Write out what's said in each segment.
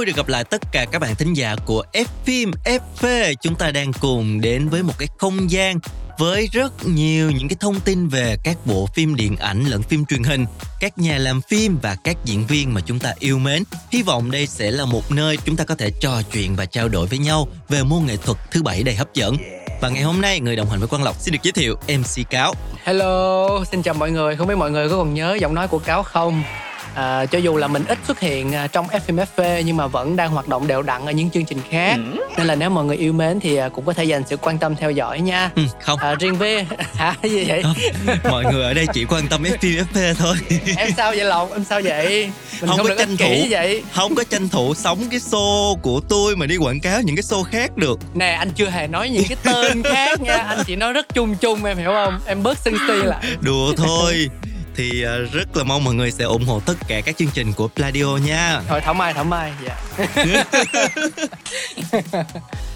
vui được gặp lại tất cả các bạn thính giả của F phim FV. Chúng ta đang cùng đến với một cái không gian với rất nhiều những cái thông tin về các bộ phim điện ảnh lẫn phim truyền hình, các nhà làm phim và các diễn viên mà chúng ta yêu mến. Hy vọng đây sẽ là một nơi chúng ta có thể trò chuyện và trao đổi với nhau về môn nghệ thuật thứ bảy đầy hấp dẫn. Và ngày hôm nay người đồng hành với Quang Lộc xin được giới thiệu MC Cáo. Hello, xin chào mọi người. Không biết mọi người có còn nhớ giọng nói của Cáo không? À, cho dù là mình ít xuất hiện à, trong FMFV nhưng mà vẫn đang hoạt động đều đặn ở những chương trình khác. Nên là nếu mọi người yêu mến thì à, cũng có thể dành sự quan tâm theo dõi nha. Ừ, không, à, riêng với hả? Gì vậy? Không, mọi người ở đây chỉ quan tâm F phim FV thôi. em sao vậy lộc? Em sao vậy? Mình Không không, có tranh thủ. vậy. Không có tranh thủ sống cái show của tôi mà đi quảng cáo những cái show khác được. Nè anh chưa hề nói những cái tên khác nha. Anh chỉ nói rất chung chung em hiểu không? Em bớt sân si lại. Đùa thôi thì à, rất là mong mọi người sẽ ủng hộ tất cả các chương trình của Pladio nha. Thôi thảo mai thảo mai dạ.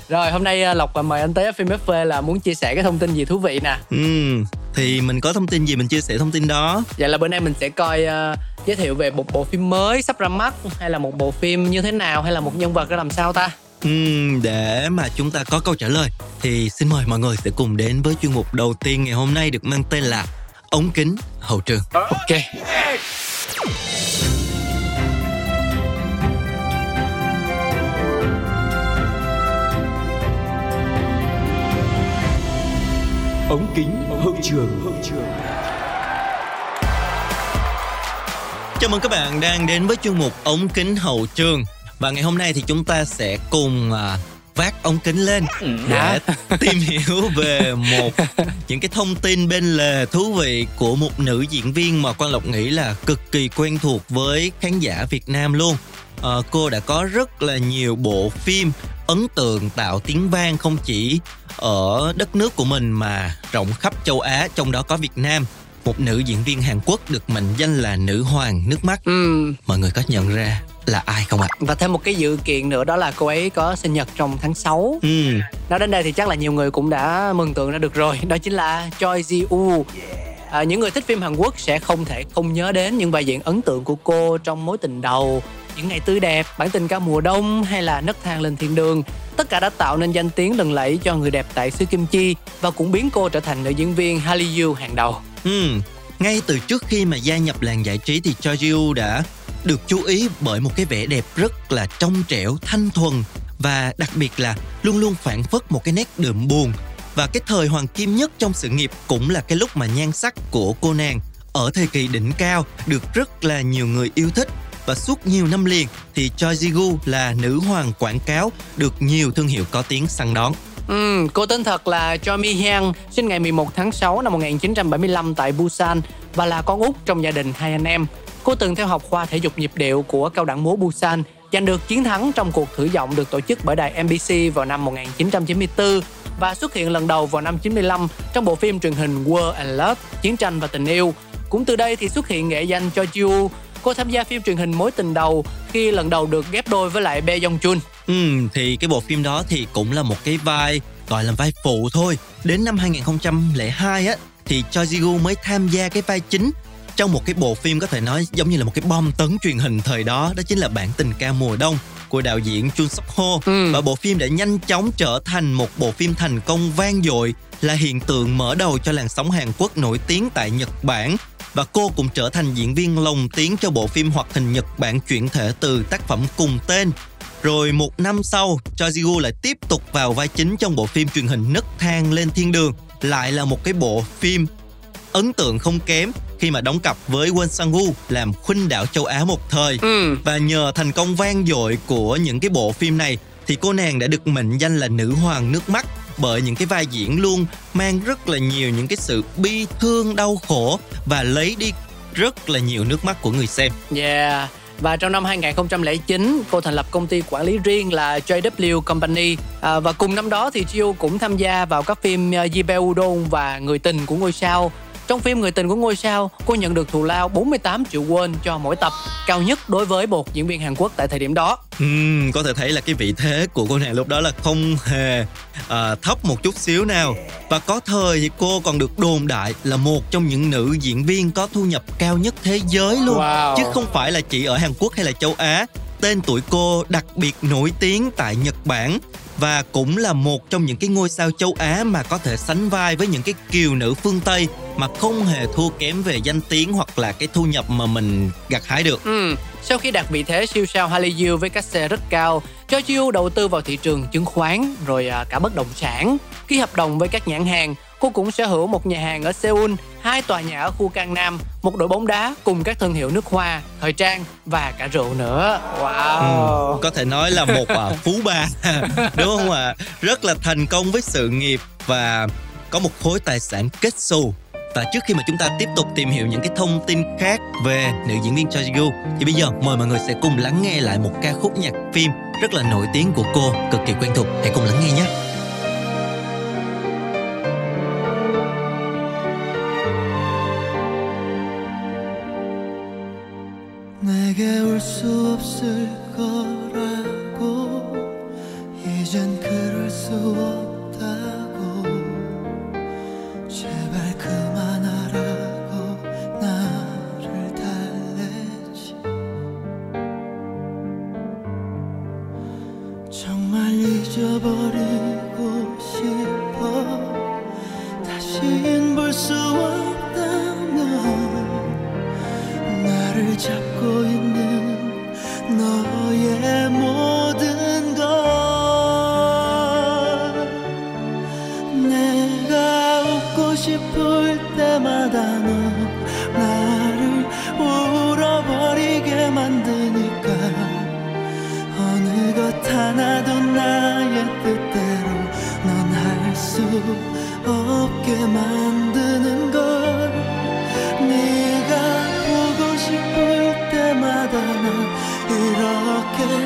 Rồi hôm nay à, lộc mời anh tới FMFV là muốn chia sẻ cái thông tin gì thú vị nè. Ừm, thì mình có thông tin gì mình chia sẻ thông tin đó. Vậy là bữa nay mình sẽ coi ờ, giới thiệu về một bộ phim mới sắp ra mắt hay là một bộ phim như thế nào hay là một nhân vật ra làm sao ta? Ừm, để mà chúng ta có câu trả lời thì xin mời mọi người sẽ cùng đến với chuyên mục đầu tiên ngày hôm nay được mang tên là ống kính hậu trường. Ok. ống kính hậu trường. Hậu trường Chào mừng các bạn đang đến với chuyên mục ống kính hậu trường. Và ngày hôm nay thì chúng ta sẽ cùng à, vác ống kính lên để tìm hiểu về một những cái thông tin bên lề thú vị của một nữ diễn viên mà Quang Lộc nghĩ là cực kỳ quen thuộc với khán giả Việt Nam luôn. Ờ, cô đã có rất là nhiều bộ phim ấn tượng tạo tiếng vang không chỉ ở đất nước của mình mà rộng khắp châu Á trong đó có Việt Nam. Một nữ diễn viên Hàn Quốc được mệnh danh là nữ hoàng nước mắt. Ừm, Mọi người có nhận ra là ai không ạ? và thêm một cái dự kiện nữa đó là cô ấy có sinh nhật trong tháng 6. Ừ, Nói đến đây thì chắc là nhiều người cũng đã mừng tượng ra được rồi. Đó chính là Choi Ji Woo. À, những người thích phim Hàn Quốc sẽ không thể không nhớ đến những vai diễn ấn tượng của cô trong mối tình đầu, những ngày tươi đẹp, bản tình ca mùa đông hay là nấc thang lên thiên đường. Tất cả đã tạo nên danh tiếng lừng lẫy cho người đẹp tại xứ Kim Chi và cũng biến cô trở thành nữ diễn viên Hallyu hàng đầu. ừ. Ngay từ trước khi mà gia nhập làng giải trí thì Choi Ji-woo đã được chú ý bởi một cái vẻ đẹp rất là trong trẻo, thanh thuần và đặc biệt là luôn luôn phản phất một cái nét đượm buồn. Và cái thời hoàng kim nhất trong sự nghiệp cũng là cái lúc mà nhan sắc của cô nàng ở thời kỳ đỉnh cao được rất là nhiều người yêu thích và suốt nhiều năm liền thì Choi Ji-gu là nữ hoàng quảng cáo được nhiều thương hiệu có tiếng săn đón. Ừ, cô tên thật là Cho Mi Hyang, sinh ngày 11 tháng 6 năm 1975 tại Busan và là con út trong gia đình hai anh em. Cô từng theo học khoa thể dục nhịp điệu của cao đẳng múa Busan, giành được chiến thắng trong cuộc thử giọng được tổ chức bởi đài MBC vào năm 1994 và xuất hiện lần đầu vào năm 95 trong bộ phim truyền hình War and Love, Chiến tranh và tình yêu. Cũng từ đây thì xuất hiện nghệ danh Cho Jiu. Cô tham gia phim truyền hình Mối tình đầu khi lần đầu được ghép đôi với lại Bae Jong Chun. Ừ, thì cái bộ phim đó thì cũng là một cái vai gọi là vai phụ thôi. Đến năm 2002 á thì Choi Ji-woo mới tham gia cái vai chính trong một cái bộ phim có thể nói giống như là một cái bom tấn truyền hình thời đó, đó chính là bản tình ca mùa đông của đạo diễn Chun Suk Ho Ừ. và bộ phim đã nhanh chóng trở thành một bộ phim thành công vang dội là hiện tượng mở đầu cho làn sóng Hàn Quốc nổi tiếng tại Nhật Bản và cô cũng trở thành diễn viên lồng tiếng cho bộ phim hoạt hình Nhật Bản chuyển thể từ tác phẩm cùng tên rồi một năm sau, Choi Ji-woo lại tiếp tục vào vai chính trong bộ phim truyền hình Nấc thang lên thiên đường, lại là một cái bộ phim ấn tượng không kém khi mà đóng cặp với Won Sang-woo làm khuynh đảo châu Á một thời. Ừ. Và nhờ thành công vang dội của những cái bộ phim này thì cô nàng đã được mệnh danh là nữ hoàng nước mắt bởi những cái vai diễn luôn mang rất là nhiều những cái sự bi thương đau khổ và lấy đi rất là nhiều nước mắt của người xem. Yeah. Và trong năm 2009, cô thành lập công ty quản lý riêng là JW Company. À, và cùng năm đó thì Jill cũng tham gia vào các phim à, Jibe Udon và Người tình của ngôi sao trong phim Người tình của ngôi sao, cô nhận được thù lao 48 triệu won cho mỗi tập, cao nhất đối với một diễn viên Hàn Quốc tại thời điểm đó. Uhm, có thể thấy là cái vị thế của cô nàng lúc đó là không hề uh, thấp một chút xíu nào. Và có thời thì cô còn được đồn đại là một trong những nữ diễn viên có thu nhập cao nhất thế giới luôn. Wow. Chứ không phải là chỉ ở Hàn Quốc hay là châu Á. Tên tuổi cô đặc biệt nổi tiếng tại Nhật Bản và cũng là một trong những cái ngôi sao châu Á mà có thể sánh vai với những cái kiều nữ phương Tây mà không hề thua kém về danh tiếng hoặc là cái thu nhập mà mình gặt hái được. Ừ. Sau khi đạt vị thế siêu sao Hollywood với các xe rất cao, cho Chiu đầu tư vào thị trường chứng khoán rồi à, cả bất động sản, ký hợp đồng với các nhãn hàng. Cô cũng sở hữu một nhà hàng ở Seoul, hai tòa nhà ở khu Cang Nam, một đội bóng đá cùng các thương hiệu nước hoa, thời trang và cả rượu nữa. Wow. Ừ, có thể nói là một uh, phú bà đúng không ạ? À? Rất là thành công với sự nghiệp và có một khối tài sản kết xù và trước khi mà chúng ta tiếp tục tìm hiểu những cái thông tin khác về nữ diễn viên Choi Ji thì bây giờ mời mọi người sẽ cùng lắng nghe lại một ca khúc nhạc phim rất là nổi tiếng của cô, cực kỳ quen thuộc. Hãy cùng lắng nghe nhé. 거라고. 이젠 그럴 수 없다고. 제발 그만하라고 나를 달래지. 정말 잊어버리고 싶어. 다신 볼수 없다면 나를 잡고 있는 너의 모든 것 내가 웃고 싶을 때마다 넌 나를 울어버리게 만드니까 어느 것 하나도 나의 뜻대로 넌 할 수 없게 만드 could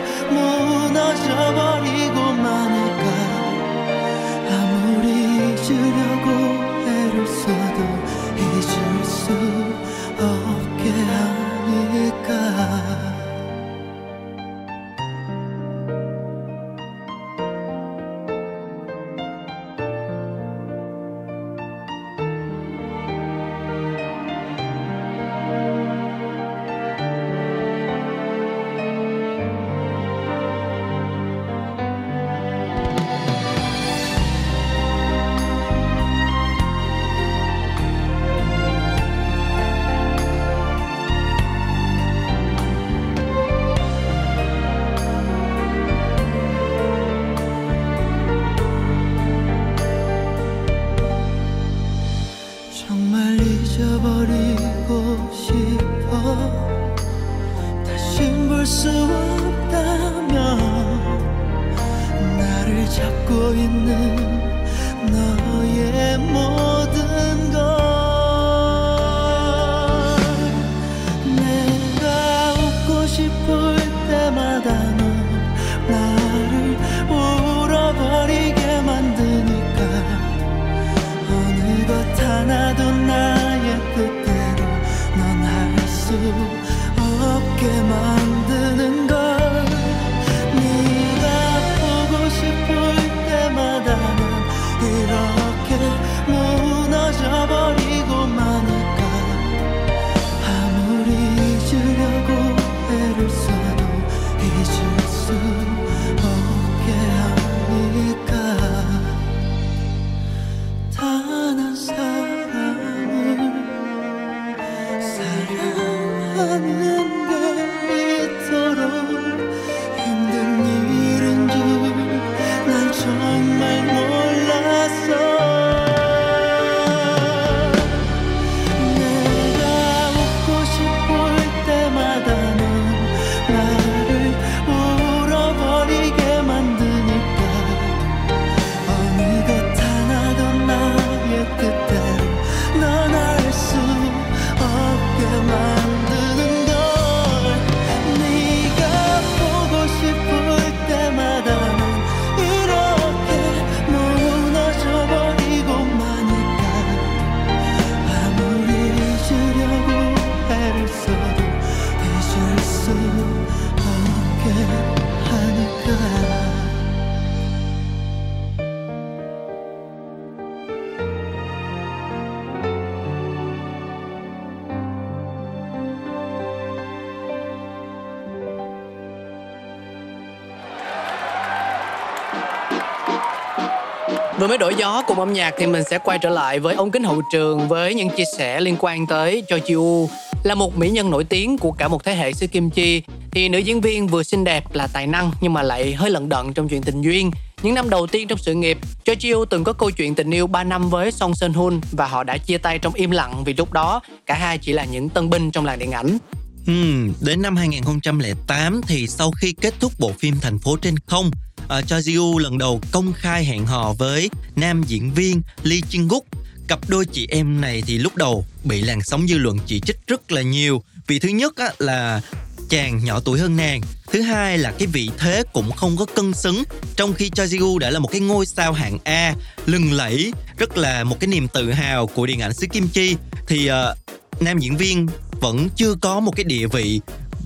với đổi gió cùng âm nhạc thì mình sẽ quay trở lại với ống kính hậu trường với những chia sẻ liên quan tới Cho Chi U là một mỹ nhân nổi tiếng của cả một thế hệ xứ Kim Chi thì nữ diễn viên vừa xinh đẹp là tài năng nhưng mà lại hơi lận đận trong chuyện tình duyên những năm đầu tiên trong sự nghiệp, Cho Chiêu từng có câu chuyện tình yêu 3 năm với Song Seon Hun và họ đã chia tay trong im lặng vì lúc đó cả hai chỉ là những tân binh trong làng điện ảnh. Hmm, đến năm 2008 thì sau khi kết thúc bộ phim Thành phố trên không, uh, Cho Jiu lần đầu công khai hẹn hò với nam diễn viên Lee Jin Guk. Cặp đôi chị em này thì lúc đầu bị làn sóng dư luận chỉ trích rất là nhiều. Vì thứ nhất á, là chàng nhỏ tuổi hơn nàng. Thứ hai là cái vị thế cũng không có cân xứng trong khi Choi Ji đã là một cái ngôi sao hạng A lừng lẫy rất là một cái niềm tự hào của điện ảnh xứ Kim Chi. Thì uh, nam diễn viên vẫn chưa có một cái địa vị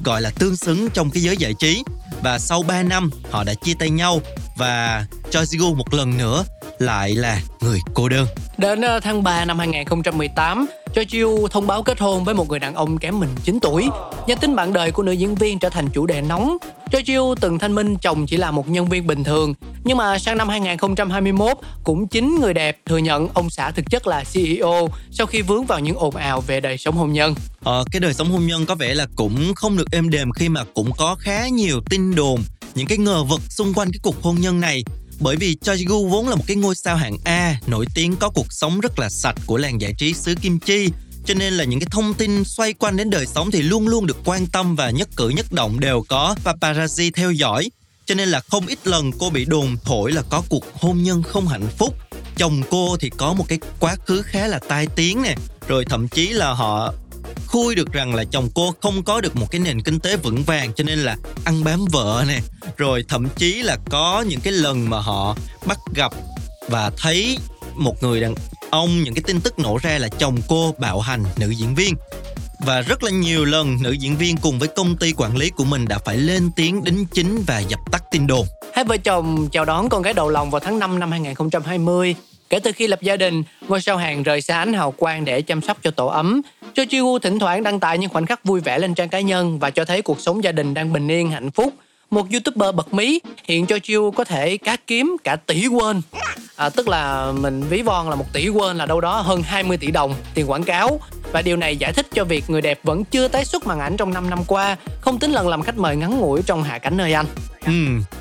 gọi là tương xứng trong cái giới giải trí. Và sau 3 năm, họ đã chia tay nhau và Choi Sigu một lần nữa lại là người cô đơn. Đến ờ, tháng 3 năm 2018, cho Chiêu thông báo kết hôn với một người đàn ông kém mình 9 tuổi. Danh tính bạn đời của nữ diễn viên trở thành chủ đề nóng. Cho Chiêu từng thanh minh chồng chỉ là một nhân viên bình thường. Nhưng mà sang năm 2021, cũng chính người đẹp thừa nhận ông xã thực chất là CEO sau khi vướng vào những ồn ào về đời sống hôn nhân. Ờ, cái đời sống hôn nhân có vẻ là cũng không được êm đềm khi mà cũng có khá nhiều tin đồn những cái ngờ vực xung quanh cái cuộc hôn nhân này bởi vì Choi Ji vốn là một cái ngôi sao hạng A, nổi tiếng có cuộc sống rất là sạch của làng giải trí xứ Kim Chi. Cho nên là những cái thông tin xoay quanh đến đời sống thì luôn luôn được quan tâm và nhất cử nhất động đều có paparazzi theo dõi. Cho nên là không ít lần cô bị đồn thổi là có cuộc hôn nhân không hạnh phúc. Chồng cô thì có một cái quá khứ khá là tai tiếng nè. Rồi thậm chí là họ khui được rằng là chồng cô không có được một cái nền kinh tế vững vàng, cho nên là ăn bám vợ nè rồi thậm chí là có những cái lần mà họ bắt gặp và thấy một người đàn ông, những cái tin tức nổ ra là chồng cô bạo hành nữ diễn viên và rất là nhiều lần nữ diễn viên cùng với công ty quản lý của mình đã phải lên tiếng đính chính và dập tắt tin đồn. Hai vợ chồng chào đón con gái đầu lòng vào tháng 5 năm 2020. Kể từ khi lập gia đình, ngôi sao hàng rời xa ánh hào quang để chăm sóc cho tổ ấm. Cho Chiu thỉnh thoảng đăng tải những khoảnh khắc vui vẻ lên trang cá nhân và cho thấy cuộc sống gia đình đang bình yên hạnh phúc. Một youtuber bật mí hiện cho chiêu có thể cá kiếm cả tỷ won. À, tức là mình ví von là một tỷ won là đâu đó hơn 20 tỷ đồng tiền quảng cáo. Và điều này giải thích cho việc người đẹp vẫn chưa tái xuất màn ảnh trong 5 năm qua không tính lần làm khách mời ngắn ngủi trong hạ cánh nơi anh. Ừ,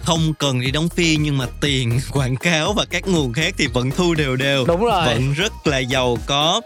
không cần đi đóng phim nhưng mà tiền quảng cáo và các nguồn khác thì vẫn thu đều đều. Đúng rồi. Vẫn rất là giàu có.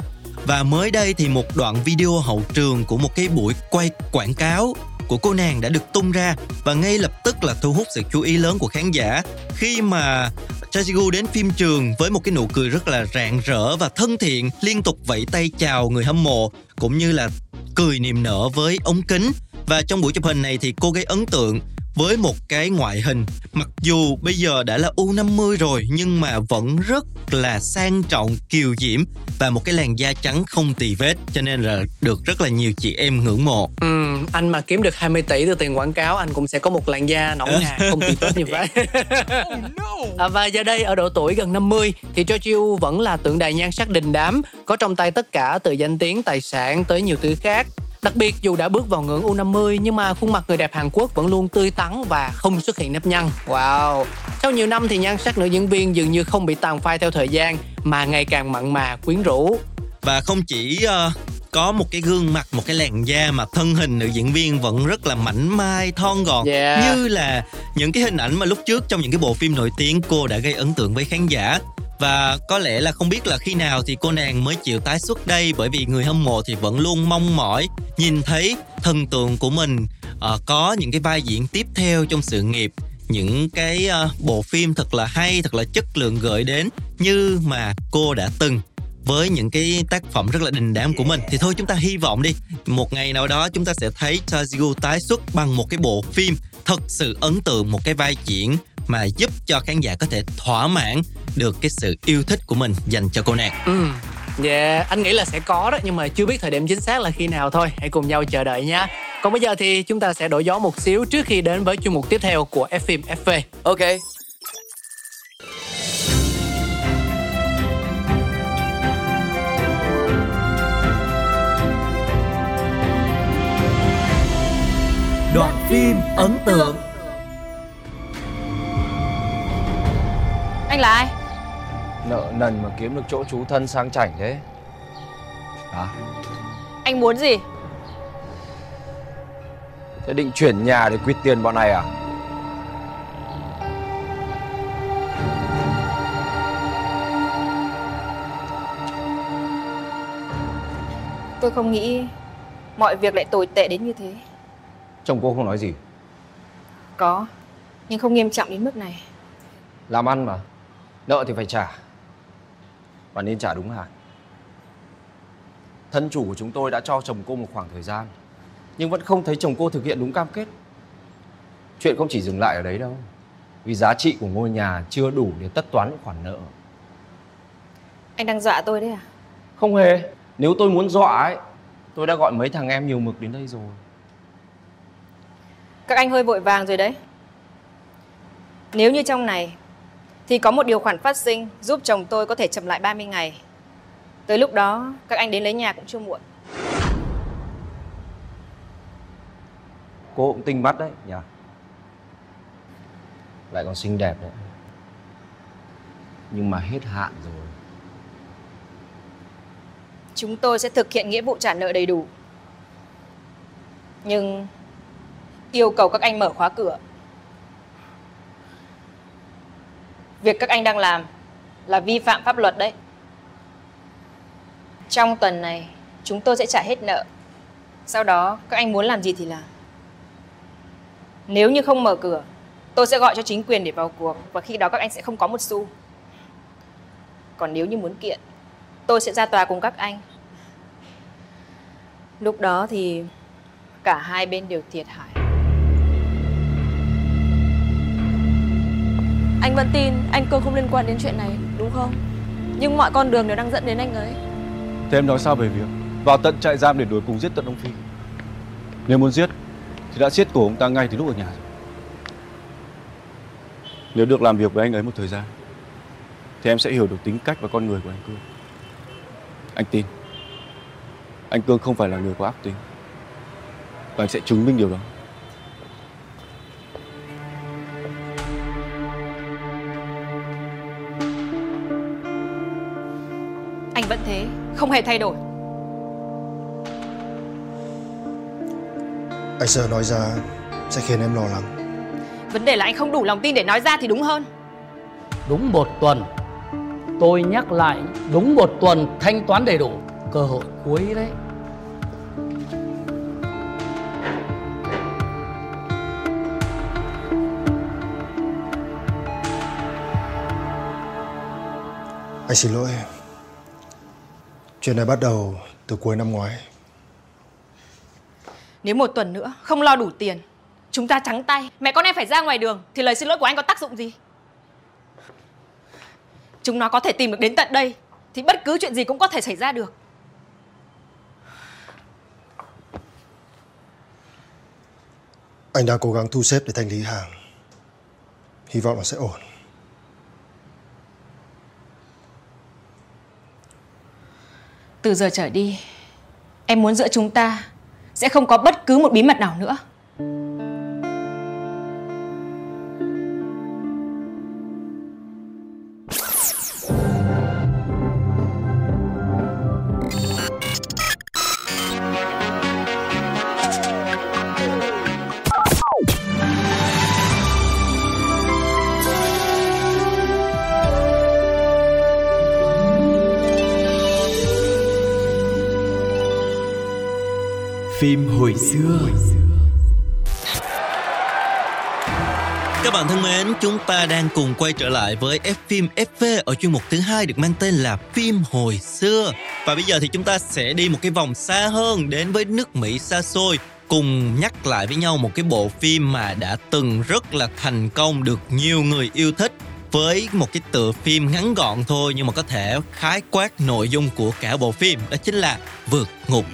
Và mới đây thì một đoạn video hậu trường của một cái buổi quay quảng cáo của cô nàng đã được tung ra. Và ngay lập tức là thu hút sự chú ý lớn của khán giả. Khi mà Chajigu đến phim trường với một cái nụ cười rất là rạng rỡ và thân thiện liên tục vẫy tay chào người hâm mộ cũng như là cười niềm nở với ống kính. Và trong buổi chụp hình này thì cô gây ấn tượng với một cái ngoại hình mặc dù bây giờ đã là U50 rồi nhưng mà vẫn rất là sang trọng kiều diễm và một cái làn da trắng không tì vết cho nên là được rất là nhiều chị em ngưỡng mộ. Ừ, anh mà kiếm được 20 tỷ từ tiền quảng cáo anh cũng sẽ có một làn da nõn nà không tì vết như vậy. oh, à, và giờ đây ở độ tuổi gần 50 thì Cho Chiu vẫn là tượng đài nhan sắc đình đám, có trong tay tất cả từ danh tiếng, tài sản tới nhiều thứ khác Đặc biệt dù đã bước vào ngưỡng U50 nhưng mà khuôn mặt người đẹp Hàn Quốc vẫn luôn tươi tắn và không xuất hiện nếp nhăn. Wow. Sau nhiều năm thì nhan sắc nữ diễn viên dường như không bị tàn phai theo thời gian mà ngày càng mặn mà quyến rũ. Và không chỉ uh, có một cái gương mặt, một cái làn da mà thân hình nữ diễn viên vẫn rất là mảnh mai, thon gọn. Yeah. như là những cái hình ảnh mà lúc trước trong những cái bộ phim nổi tiếng cô đã gây ấn tượng với khán giả. Và có lẽ là không biết là khi nào thì cô nàng mới chịu tái xuất đây bởi vì người hâm mộ thì vẫn luôn mong mỏi nhìn thấy thần tượng của mình uh, có những cái vai diễn tiếp theo trong sự nghiệp. Những cái uh, bộ phim thật là hay thật là chất lượng gửi đến như mà cô đã từng với những cái tác phẩm rất là đình đám của mình thì thôi chúng ta hy vọng đi một ngày nào đó chúng ta sẽ thấy Chajigu tái xuất bằng một cái bộ phim thật sự ấn tượng một cái vai diễn mà giúp cho khán giả có thể thỏa mãn được cái sự yêu thích của mình dành cho cô nàng. Ừ. Yeah, anh nghĩ là sẽ có đó nhưng mà chưa biết thời điểm chính xác là khi nào thôi. Hãy cùng nhau chờ đợi nha. Còn bây giờ thì chúng ta sẽ đổi gió một xíu trước khi đến với chuyên mục tiếp theo của F phim FV. Ok. Đoạn phim ấn tượng Anh là ai? Nợ nần mà kiếm được chỗ trú thân sang chảnh thế Hả? Anh muốn gì? Thế định chuyển nhà để quyệt tiền bọn này à? Tôi không nghĩ mọi việc lại tồi tệ đến như thế. Chồng cô không nói gì. Có, nhưng không nghiêm trọng đến mức này. Làm ăn mà Nợ thì phải trả. Và nên trả đúng hạn. Thân chủ của chúng tôi đã cho chồng cô một khoảng thời gian Nhưng vẫn không thấy chồng cô thực hiện đúng cam kết. Chuyện không chỉ dừng lại ở đấy đâu Vì giá trị của ngôi nhà chưa đủ để tất toán những khoản nợ. Anh đang dọa tôi đấy à? Không hề. Nếu tôi muốn dọa ấy Tôi đã gọi mấy thằng em nhiều mực đến đây rồi Các anh hơi vội vàng rồi đấy. Nếu như trong này thì có một điều khoản phát sinh giúp chồng tôi có thể chậm lại 30 ngày. Tới lúc đó các anh đến lấy nhà cũng chưa muộn. Cô cũng tinh mắt đấy nhỉ Lại còn xinh đẹp đấy Nhưng mà hết hạn rồi Chúng tôi sẽ thực hiện nghĩa vụ trả nợ đầy đủ. Nhưng yêu cầu các anh mở khóa cửa. Việc các anh đang làm là vi phạm pháp luật đấy. Trong tuần này, chúng tôi sẽ trả hết nợ. Sau đó, các anh muốn làm gì thì làm. Nếu như không mở cửa, tôi sẽ gọi cho chính quyền để vào cuộc và khi đó các anh sẽ không có một xu. Còn nếu như muốn kiện, tôi sẽ ra tòa cùng các anh. Lúc đó thì cả hai bên đều thiệt hại. Anh vẫn tin anh Cương không liên quan đến chuyện này, đúng không? Nhưng mọi con đường đều đang dẫn đến anh ấy. Thế em nói sao về việc vào tận trại giam để đuổi cùng giết tận ông Phi? Nếu muốn giết thì đã giết cổ ông ta ngay từ lúc ở nhà rồi. Nếu được làm việc với anh ấy một thời gian thì em sẽ hiểu được tính cách và con người của anh Cương. Anh tin anh Cương không phải là người có ác tính và anh sẽ chứng minh điều đó. Không hề thay đổi. Anh sợ nói ra sẽ khiến em lo lắng. Vấn đề là anh không đủ lòng tin để nói ra thì đúng hơn. Đúng một tuần. Tôi nhắc lại đúng một tuần thanh toán đầy đủ. Cơ hội cuối đấy. Anh xin lỗi Chuyện này bắt đầu từ cuối năm ngoái Nếu một tuần nữa không lo đủ tiền, chúng ta trắng tay, mẹ con em phải ra ngoài đường thì lời xin lỗi của anh có tác dụng gì? Chúng nó có thể tìm được đến tận đây thì bất cứ chuyện gì cũng có thể xảy ra được. Anh đang cố gắng thu xếp để thanh lý hàng Hy vọng là sẽ ổn Từ giờ trở đi, em muốn giữa chúng ta sẽ không có bất cứ một bí mật nào nữa. Phim hồi xưa Các bạn thân mến, chúng ta đang cùng quay trở lại với F phim FV ở chuyên mục thứ hai được mang tên là phim hồi xưa. Và bây giờ thì chúng ta sẽ đi một cái vòng xa hơn đến với nước Mỹ xa xôi cùng nhắc lại với nhau một cái bộ phim mà đã từng rất là thành công được nhiều người yêu thích với một cái tựa phim ngắn gọn thôi nhưng mà có thể khái quát nội dung của cả bộ phim đó chính là vượt ngục.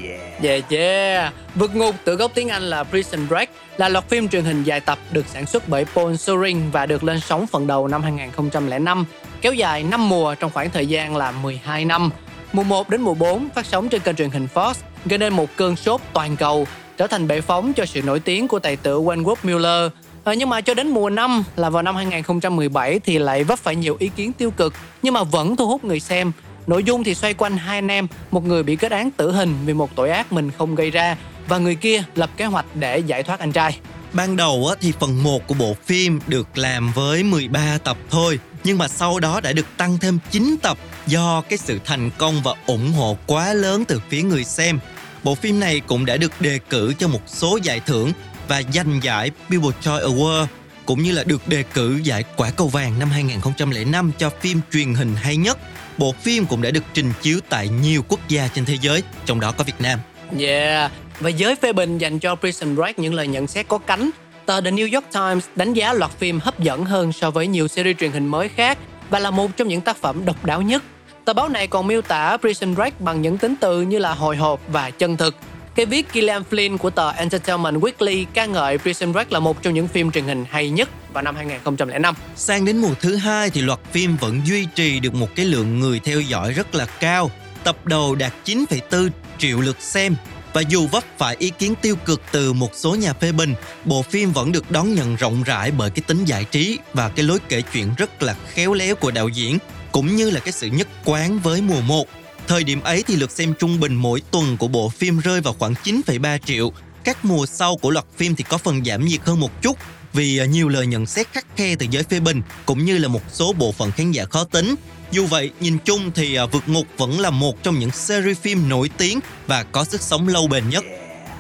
Yeah. Yeah Vượt ngục từ gốc tiếng Anh là Prison Break là loạt phim truyền hình dài tập được sản xuất bởi Paul Soring và được lên sóng phần đầu năm 2005 kéo dài 5 mùa trong khoảng thời gian là 12 năm. Mùa 1 đến mùa 4 phát sóng trên kênh truyền hình Fox gây nên một cơn sốt toàn cầu trở thành bệ phóng cho sự nổi tiếng của tài tử Wentworth Miller Ờ, nhưng mà cho đến mùa 5 là vào năm 2017 thì lại vấp phải nhiều ý kiến tiêu cực nhưng mà vẫn thu hút người xem. Nội dung thì xoay quanh hai anh em, một người bị kết án tử hình vì một tội ác mình không gây ra và người kia lập kế hoạch để giải thoát anh trai. Ban đầu thì phần 1 của bộ phim được làm với 13 tập thôi nhưng mà sau đó đã được tăng thêm 9 tập do cái sự thành công và ủng hộ quá lớn từ phía người xem. Bộ phim này cũng đã được đề cử cho một số giải thưởng và giành giải People's Choice Award cũng như là được đề cử giải Quả cầu vàng năm 2005 cho phim truyền hình hay nhất. Bộ phim cũng đã được trình chiếu tại nhiều quốc gia trên thế giới, trong đó có Việt Nam. Yeah, và giới phê bình dành cho Prison Break những lời nhận xét có cánh. Tờ The New York Times đánh giá loạt phim hấp dẫn hơn so với nhiều series truyền hình mới khác và là một trong những tác phẩm độc đáo nhất. Tờ báo này còn miêu tả Prison Break bằng những tính từ như là hồi hộp và chân thực. Cái viết Gillian Flynn của tờ Entertainment Weekly ca ngợi Prison Break là một trong những phim truyền hình hay nhất vào năm 2005. Sang đến mùa thứ hai thì loạt phim vẫn duy trì được một cái lượng người theo dõi rất là cao. Tập đầu đạt 9,4 triệu lượt xem và dù vấp phải ý kiến tiêu cực từ một số nhà phê bình, bộ phim vẫn được đón nhận rộng rãi bởi cái tính giải trí và cái lối kể chuyện rất là khéo léo của đạo diễn, cũng như là cái sự nhất quán với mùa 1. Thời điểm ấy thì lượt xem trung bình mỗi tuần của bộ phim rơi vào khoảng 9,3 triệu. Các mùa sau của loạt phim thì có phần giảm nhiệt hơn một chút vì à, nhiều lời nhận xét khắc khe từ giới phê bình cũng như là một số bộ phận khán giả khó tính. Dù vậy, nhìn chung thì à, Vượt Ngục vẫn là một trong những series phim nổi tiếng và có sức sống lâu bền nhất.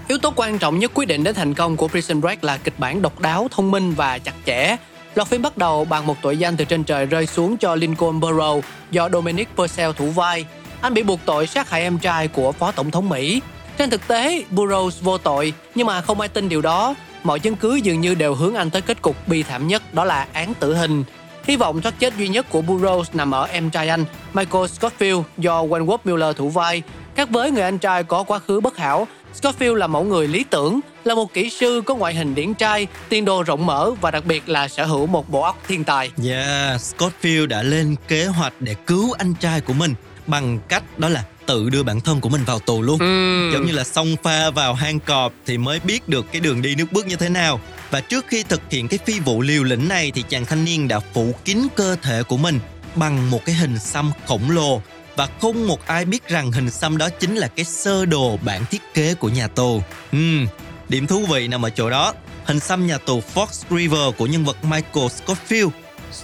Yếu tố quan trọng nhất quyết định đến thành công của Prison Break là kịch bản độc đáo, thông minh và chặt chẽ. Loạt phim bắt đầu bằng một tội danh từ trên trời rơi xuống cho Lincoln Burrow do Dominic Purcell thủ vai. Anh bị buộc tội sát hại em trai của Phó Tổng thống Mỹ. Trên thực tế, Burrows vô tội, nhưng mà không ai tin điều đó. Mọi chứng cứ dường như đều hướng anh tới kết cục bi thảm nhất, đó là án tử hình. Hy vọng thoát chết duy nhất của Burroughs nằm ở em trai anh, Michael Scofield do Wentworth Miller thủ vai. Khác với người anh trai có quá khứ bất hảo, Scofield là mẫu người lý tưởng, là một kỹ sư có ngoại hình điển trai, tiền đồ rộng mở và đặc biệt là sở hữu một bộ óc thiên tài. Dạ, yeah, Scottfield đã lên kế hoạch để cứu anh trai của mình bằng cách đó là tự đưa bản thân của mình vào tù luôn. Ừ. Giống như là xông pha vào hang cọp thì mới biết được cái đường đi nước bước như thế nào. Và trước khi thực hiện cái phi vụ liều lĩnh này thì chàng thanh niên đã phủ kín cơ thể của mình bằng một cái hình xăm khổng lồ và không một ai biết rằng hình xăm đó chính là cái sơ đồ bản thiết kế của nhà tù. Ừm, điểm thú vị nằm ở chỗ đó. Hình xăm nhà tù Fox River của nhân vật Michael Scofield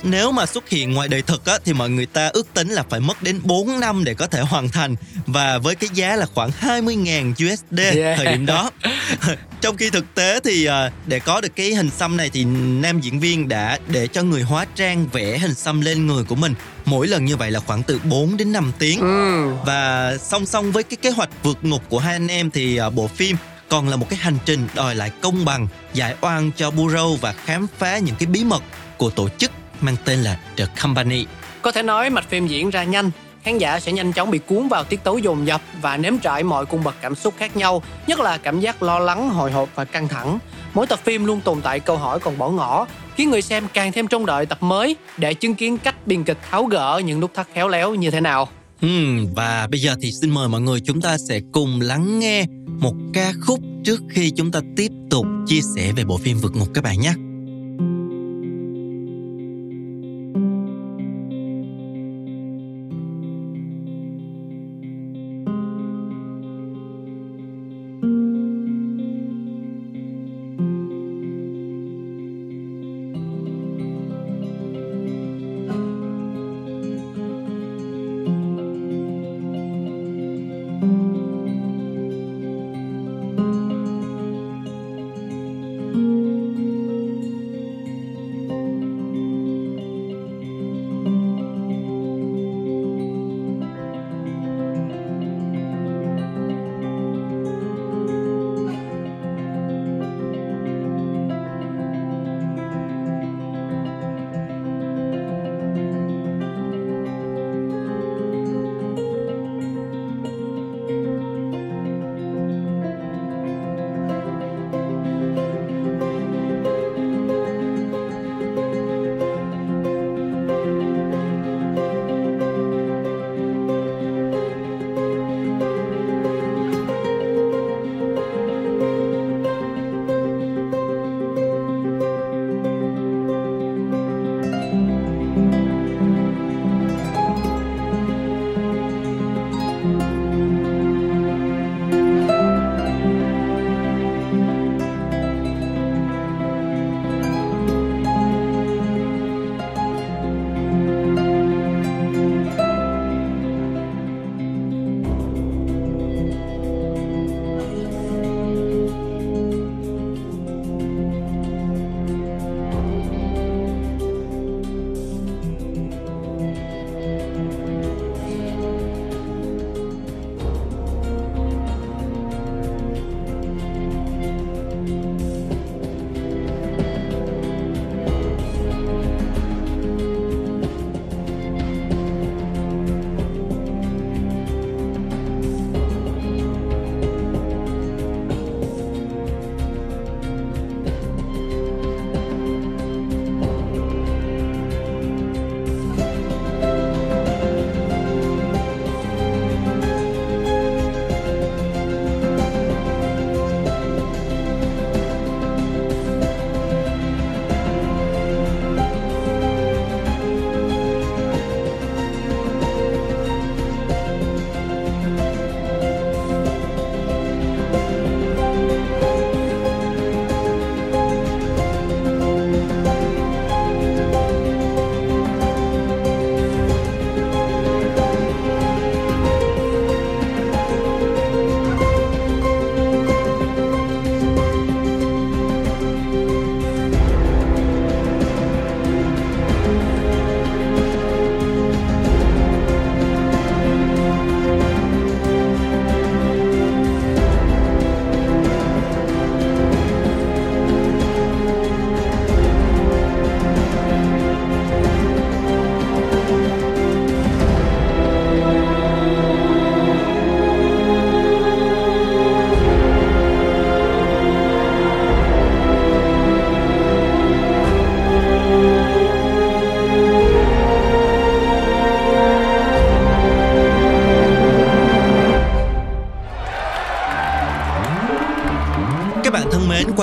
nếu mà xuất hiện ngoài đời thực á, thì mọi người ta ước tính là phải mất đến 4 năm để có thể hoàn thành và với cái giá là khoảng 20.000 USD Yeah. thời điểm đó. Trong khi thực tế thì à, để có được cái hình xăm này thì nam diễn viên đã để cho người hóa trang vẽ hình xăm lên người của mình. Mỗi lần như vậy là khoảng từ 4 đến 5 tiếng. Ừ. Và song song với cái kế hoạch vượt ngục của hai anh em thì à, bộ phim còn là một cái hành trình đòi lại công bằng, giải oan cho Burrow và khám phá những cái bí mật của tổ chức mang tên là The Company. Có thể nói mạch phim diễn ra nhanh, khán giả sẽ nhanh chóng bị cuốn vào tiết tấu dồn dập và nếm trải mọi cung bậc cảm xúc khác nhau, nhất là cảm giác lo lắng, hồi hộp và căng thẳng. Mỗi tập phim luôn tồn tại câu hỏi còn bỏ ngỏ, khiến người xem càng thêm trông đợi tập mới để chứng kiến cách biên kịch tháo gỡ những nút thắt khéo léo như thế nào. Hmm, và bây giờ thì xin mời mọi người chúng ta sẽ cùng lắng nghe một ca khúc trước khi chúng ta tiếp tục chia sẻ về bộ phim vượt ngục các bạn nhé.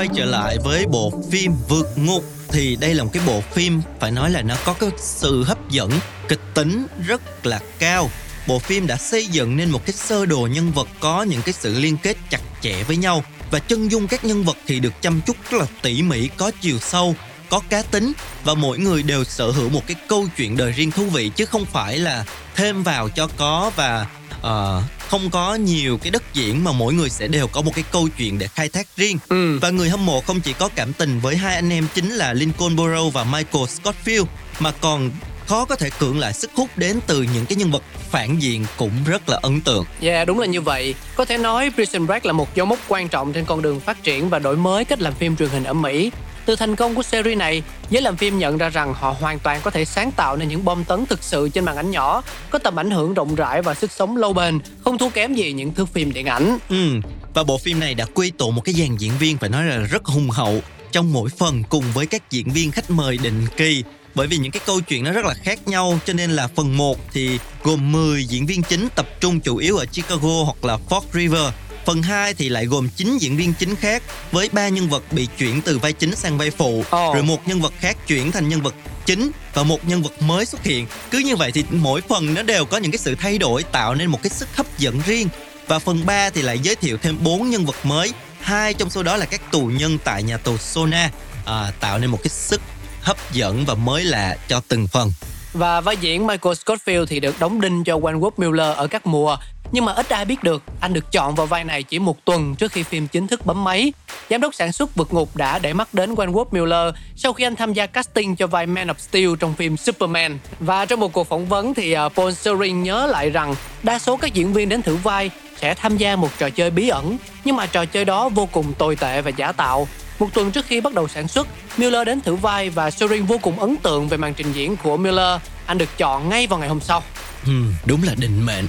Quay trở lại với bộ phim Vượt Ngục thì đây là một cái bộ phim phải nói là nó có cái sự hấp dẫn, kịch tính rất là cao. Bộ phim đã xây dựng nên một cái sơ đồ nhân vật có những cái sự liên kết chặt chẽ với nhau và chân dung các nhân vật thì được chăm chút rất là tỉ mỉ, có chiều sâu, có cá tính và mỗi người đều sở hữu một cái câu chuyện đời riêng thú vị chứ không phải là thêm vào cho có và uh, không có nhiều cái đất diễn mà mỗi người sẽ đều có một cái câu chuyện để khai thác riêng Ừ. và người hâm mộ không chỉ có cảm tình với hai anh em chính là Lincoln Burrow và Michael Scottfield mà còn khó có thể cưỡng lại sức hút đến từ những cái nhân vật phản diện cũng rất là ấn tượng. Yeah, đúng là như vậy. Có thể nói Prison Break là một dấu mốc quan trọng trên con đường phát triển và đổi mới cách làm phim truyền hình ở Mỹ. Từ thành công của series này, giới làm phim nhận ra rằng họ hoàn toàn có thể sáng tạo nên những bom tấn thực sự trên màn ảnh nhỏ, có tầm ảnh hưởng rộng rãi và sức sống lâu bền, không thua kém gì những thước phim điện ảnh. Ừ, và bộ phim này đã quy tụ một cái dàn diễn viên phải nói là rất hùng hậu trong mỗi phần cùng với các diễn viên khách mời định kỳ bởi vì những cái câu chuyện nó rất là khác nhau cho nên là phần 1 thì gồm 10 diễn viên chính tập trung chủ yếu ở Chicago hoặc là Fort River. Phần 2 thì lại gồm 9 diễn viên chính khác với ba nhân vật bị chuyển từ vai chính sang vai phụ, Ồ. rồi một nhân vật khác chuyển thành nhân vật chính và một nhân vật mới xuất hiện. Cứ như vậy thì mỗi phần nó đều có những cái sự thay đổi tạo nên một cái sức hấp dẫn riêng. Và phần 3 thì lại giới thiệu thêm 4 nhân vật mới, hai trong số đó là các tù nhân tại nhà tù Sona, à, tạo nên một cái sức hấp dẫn và mới lạ cho từng phần. Và vai diễn Michael Scottfield thì được đóng đinh cho Wentworth Miller ở các mùa. Nhưng mà ít ai biết được anh được chọn vào vai này chỉ một tuần trước khi phim chính thức bấm máy. Giám đốc sản xuất vượt ngục đã để mắt đến Wentworth Miller sau khi anh tham gia casting cho vai Man of Steel trong phim Superman. Và trong một cuộc phỏng vấn thì à, Paul Sering nhớ lại rằng đa số các diễn viên đến thử vai sẽ tham gia một trò chơi bí ẩn, nhưng mà trò chơi đó vô cùng tồi tệ và giả tạo. Một tuần trước khi bắt đầu sản xuất, Miller đến thử vai và Sorin vô cùng ấn tượng về màn trình diễn của Miller. Anh được chọn ngay vào ngày hôm sau. Ừ, đúng là định mệnh.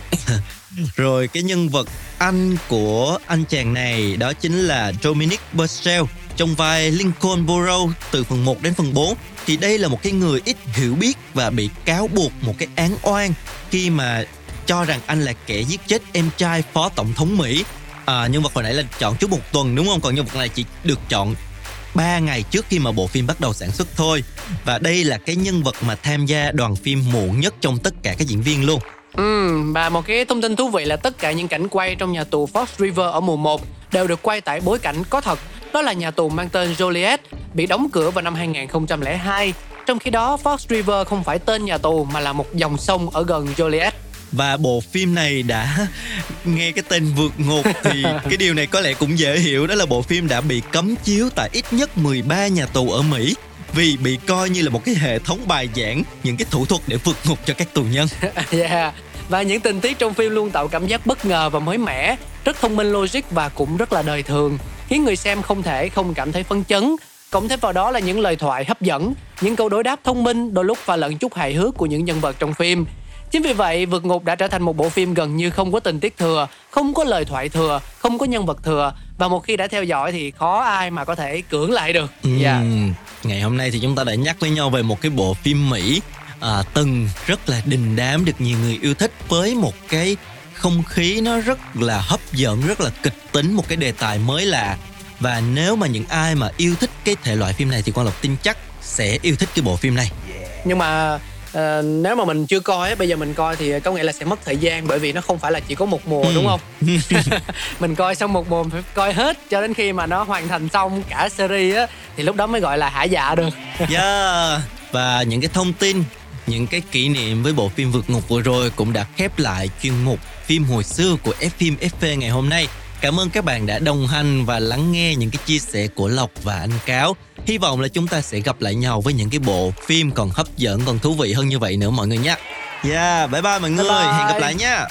Rồi cái nhân vật anh của anh chàng này đó chính là Dominic Purcell trong vai Lincoln Burrow từ phần 1 đến phần 4 thì đây là một cái người ít hiểu biết và bị cáo buộc một cái án oan khi mà cho rằng anh là kẻ giết chết em trai phó tổng thống Mỹ. À, nhân vật hồi nãy là chọn trước một tuần đúng không? Còn nhân vật này chỉ được chọn 3 ngày trước khi mà bộ phim bắt đầu sản xuất thôi. Và đây là cái nhân vật mà tham gia đoàn phim muộn nhất trong tất cả các diễn viên luôn. Ừ, và một cái thông tin thú vị là tất cả những cảnh quay trong nhà tù Fox River ở mùa 1 đều được quay tại bối cảnh có thật. Đó là nhà tù mang tên Joliet, bị đóng cửa vào năm 2002. Trong khi đó, Fox River không phải tên nhà tù mà là một dòng sông ở gần Joliet. và bộ phim này đã nghe cái tên vượt ngục thì cái điều này có lẽ cũng dễ hiểu đó là bộ phim đã bị cấm chiếu tại ít nhất 13 nhà tù ở Mỹ vì bị coi như là một cái hệ thống bài giảng những cái thủ thuật để vượt ngục cho các tù nhân. yeah. Và những tình tiết trong phim luôn tạo cảm giác bất ngờ và mới mẻ, rất thông minh logic và cũng rất là đời thường, khiến người xem không thể không cảm thấy phấn chấn. Cộng thêm vào đó là những lời thoại hấp dẫn, những câu đối đáp thông minh, đôi lúc pha lẫn chút hài hước của những nhân vật trong phim. Chính vì vậy, Vượt Ngục đã trở thành một bộ phim gần như không có tình tiết thừa, không có lời thoại thừa, không có nhân vật thừa và một khi đã theo dõi thì khó ai mà có thể cưỡng lại được. Yeah. Ừm, Ngày hôm nay thì chúng ta đã nhắc với nhau về một cái bộ phim Mỹ à, từng rất là đình đám được nhiều người yêu thích với một cái không khí nó rất là hấp dẫn, rất là kịch tính, một cái đề tài mới lạ. Và nếu mà những ai mà yêu thích cái thể loại phim này thì Quang Lộc tin chắc sẽ yêu thích cái bộ phim này. nhưng mà ờ, nếu mà mình chưa coi bây giờ mình coi thì có nghĩa là sẽ mất thời gian bởi vì nó không phải là chỉ có một mùa Ừ. đúng không mình coi xong một mùa mình phải coi hết cho đến khi mà nó hoàn thành xong cả series á thì lúc đó mới gọi là hả dạ được Yeah. Và những cái thông tin, những cái kỷ niệm với bộ phim Vượt Ngục vừa rồi cũng đã khép lại chuyên mục phim hồi xưa của F phim FV ngày hôm nay. Cảm ơn các bạn đã đồng hành và lắng nghe những cái chia sẻ của Lộc và anh Cáo. Hy vọng là chúng ta sẽ gặp lại nhau với những cái bộ phim còn hấp dẫn, còn thú vị hơn như vậy nữa mọi người nhé. Yeah, bye bye mọi người. bye. Hẹn gặp lại nha.